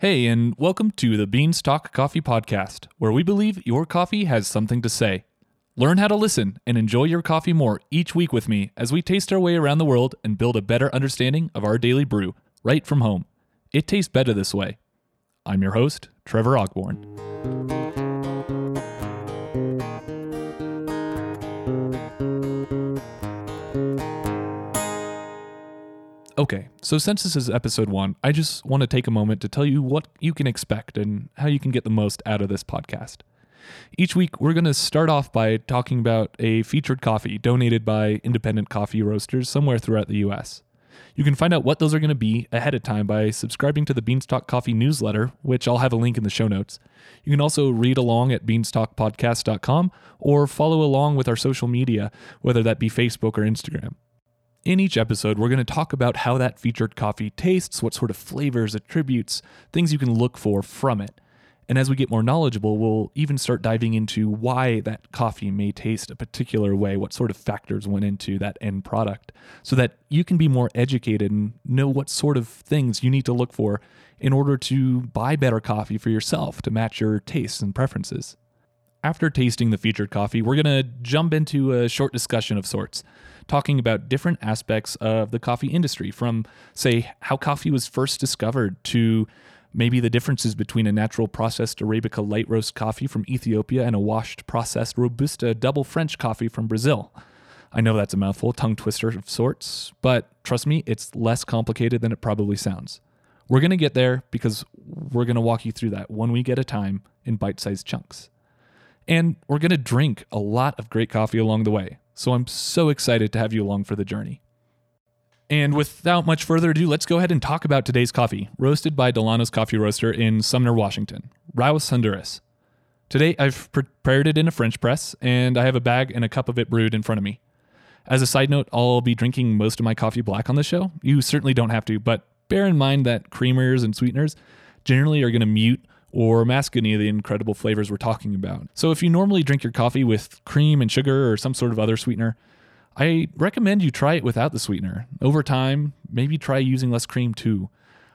Hey, and welcome to the Beanstalk Coffee Podcast, where we believe your coffee has something to say. Learn how to listen and enjoy your coffee more each week with me as we taste our way around the world and build a better understanding of our daily brew right from home. It tastes better this way. I'm your host, Trevor Ogborn. Okay, so since this is episode one, I just want to take a moment to tell you what you can expect and how you can get the most out of this podcast. Each week, we're going to start off by talking about a featured coffee donated by independent coffee roasters somewhere throughout the US. You can find out what those are going to be ahead of time by subscribing to the Beanstalk Coffee newsletter, which I'll have a link in the show notes. You can also read along at beanstalkpodcast.com or follow along with our social media, whether that be Facebook or Instagram. In each episode, we're going to talk about how that featured coffee tastes, what sort of flavors, attributes, things you can look for from it. And as we get more knowledgeable, we'll even start diving into why that coffee may taste a particular way, what sort of factors went into that end product, so that you can be more educated and know what sort of things you need to look for in order to buy better coffee for yourself to match your tastes and preferences. After tasting the featured coffee, we're going to jump into a short discussion of sorts talking about different aspects of the coffee industry from, say, how coffee was first discovered to maybe the differences between a natural processed Arabica light roast coffee from Ethiopia and a washed processed Robusta double French coffee from Brazil. I know that's a mouthful, tongue twister of sorts, but trust me, it's less complicated than it probably sounds. We're going to get there because we're going to walk you through that one week at a time in bite sized chunks. And we're going to drink a lot of great coffee along the way. So I'm so excited to have you along for the journey. And without much further ado, let's go ahead and talk about today's coffee, roasted by Dillanos Coffee Roaster in Sumner, Washington, Raus Honduras. Today, I've prepared it in a French press, and I have a bag and a cup of it brewed in front of me. As a side note, I'll be drinking most of my coffee black on the show. You certainly don't have to, but bear in mind that creamers and sweeteners generally are going to mute or mask any of the incredible flavors we're talking about. So if you normally drink your coffee with cream and sugar or some sort of other sweetener, I recommend you try it without the sweetener. Over time, maybe try using less cream too.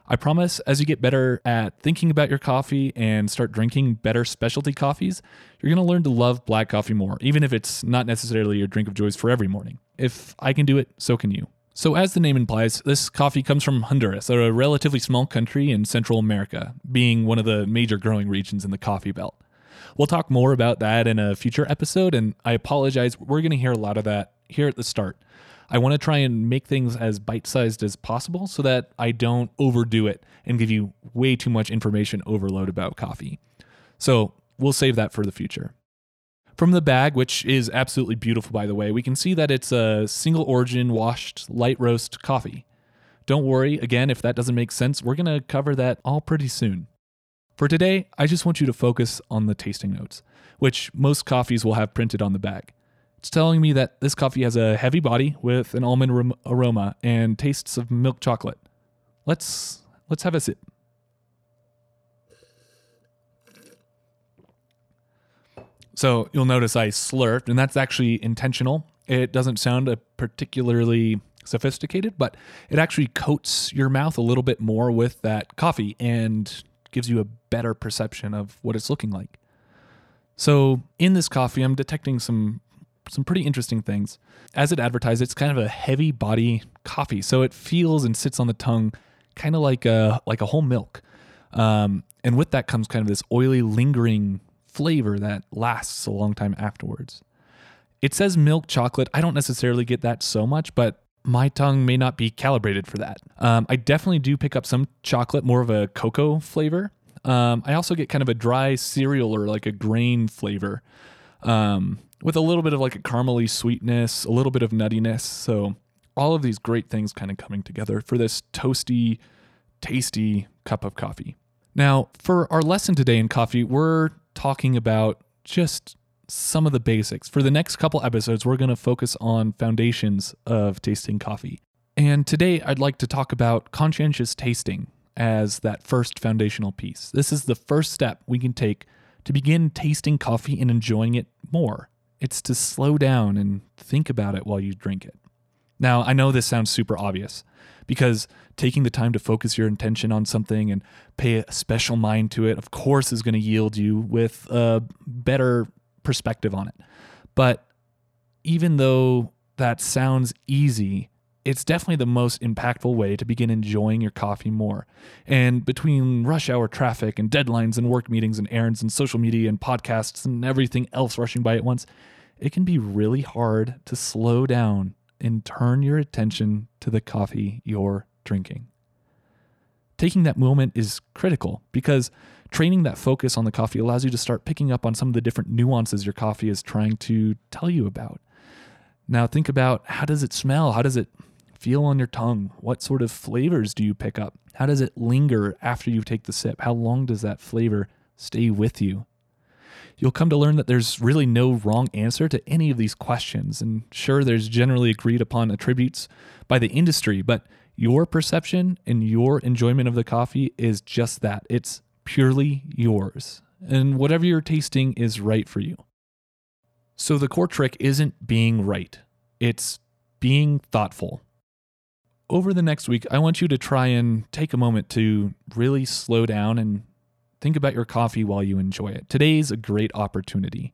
I promise as you get better at thinking about your coffee and start drinking better specialty coffees, you're going to learn to love black coffee more, even if it's not necessarily your drink of choice for every morning. If I can do it, so can you. So, as the name implies, this coffee comes from Honduras, a relatively small country in Central America, being one of the major growing regions in the coffee belt. We'll talk more about that in a future episode, and I apologize, we're going to hear a lot of that here at the start. I want to try and make things as bite sized as possible so that I don't overdo it and give you way too much information overload about coffee. So, we'll save that for the future. From the bag, which is absolutely beautiful, by the way, we can see that it's a single origin washed light roast coffee. Don't worry, again, if that doesn't make sense, we're going to cover that all pretty soon. For today, I just want you to focus on the tasting notes, which most coffees will have printed on the bag. It's telling me that this coffee has a heavy body with an almond aroma and tastes of milk chocolate. Let's let's have a sip. So you'll notice I slurped, and that's actually intentional. It doesn't sound particularly sophisticated, but it actually coats your mouth a little bit more with that coffee and gives you a better perception of what it's looking like. So in this coffee, I'm detecting some some pretty interesting things. As it advertised, it's kind of a heavy body coffee, so it feels and sits on the tongue kind of like a like a whole milk. Um, and with that comes kind of this oily, lingering flavor that lasts a long time afterwards. It says milk chocolate. I don't necessarily get that so much, but my tongue may not be calibrated for that. Um, I definitely do pick up some chocolate, more of a cocoa flavor. Um, I also get kind of a dry cereal or like a grain flavor um, with a little bit of like a caramely sweetness, a little bit of nuttiness. So, all of these great things kind of coming together for this toasty, tasty cup of coffee. Now, for our lesson today in coffee, we're talking about just some of the basics. For the next couple episodes, we're going to focus on foundations of tasting coffee. And today, I'd like to talk about conscientious tasting as that first foundational piece. This is the first step we can take to begin tasting coffee and enjoying it more. It's to slow down and think about it while you drink it. Now, I know this sounds super obvious because taking the time to focus your intention on something and pay a special mind to it, of course, is going to yield you with a better perspective on it. But even though that sounds easy, it's definitely the most impactful way to begin enjoying your coffee more. And between rush hour traffic and deadlines and work meetings and errands and social media and podcasts and everything else rushing by at once, it can be really hard to slow down and turn your attention to the coffee you're drinking. Taking that moment is critical because training that focus on the coffee allows you to start picking up on some of the different nuances your coffee is trying to tell you about. Now, think about how does it smell? How does it feel on your tongue? What sort of flavors do you pick up? How does it linger after you take the sip? How long does that flavor stay with you? You'll come to learn that there's really no wrong answer to any of these questions. And sure, there's generally agreed upon attributes by the industry, but your perception and your enjoyment of the coffee is just that. It's purely yours. And whatever you're tasting is right for you. So the core trick isn't being right, it's being thoughtful. Over the next week, I want you to try and take a moment to really slow down and think about your coffee while you enjoy it. Today's a great opportunity.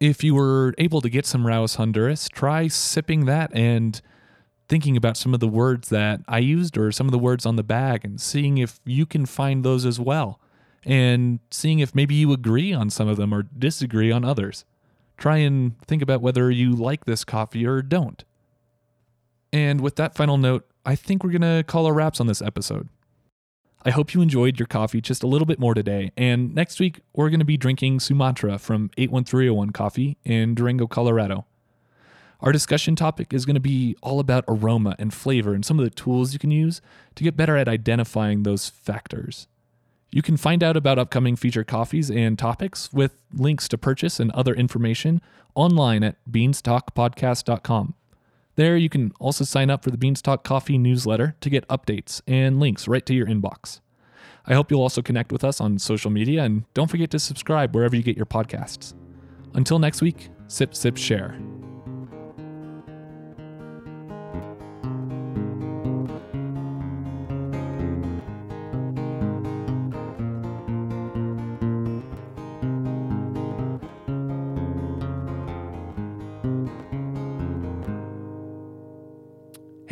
If you were able to get some Rauh Honduras, try sipping that and thinking about some of the words that I used or some of the words on the bag and seeing if you can find those as well and seeing if maybe you agree on some of them or disagree on others. Try and think about whether you like this coffee or don't. And with that final note, I think we're going to call our wraps on this episode. I hope you enjoyed your coffee just a little bit more today. And next week, we're going to be drinking Sumatra from 81301 Coffee in Durango, Colorado. Our discussion topic is going to be all about aroma and flavor and some of the tools you can use to get better at identifying those factors. You can find out about upcoming featured coffees and topics with links to purchase and other information online at beanstalkpodcast.com. There, you can also sign up for the Beanstalk Coffee newsletter to get updates and links right to your inbox. I hope you'll also connect with us on social media and don't forget to subscribe wherever you get your podcasts. Until next week, sip, sip, share.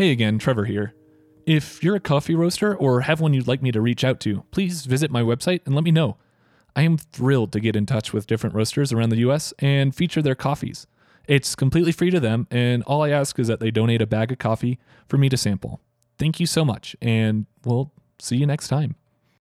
Hey again, Trevor here. If you're a coffee roaster or have one you'd like me to reach out to, please visit my website and let me know. I am thrilled to get in touch with different roasters around the US and feature their coffees. It's completely free to them, and all I ask is that they donate a bag of coffee for me to sample. Thank you so much, and we'll see you next time.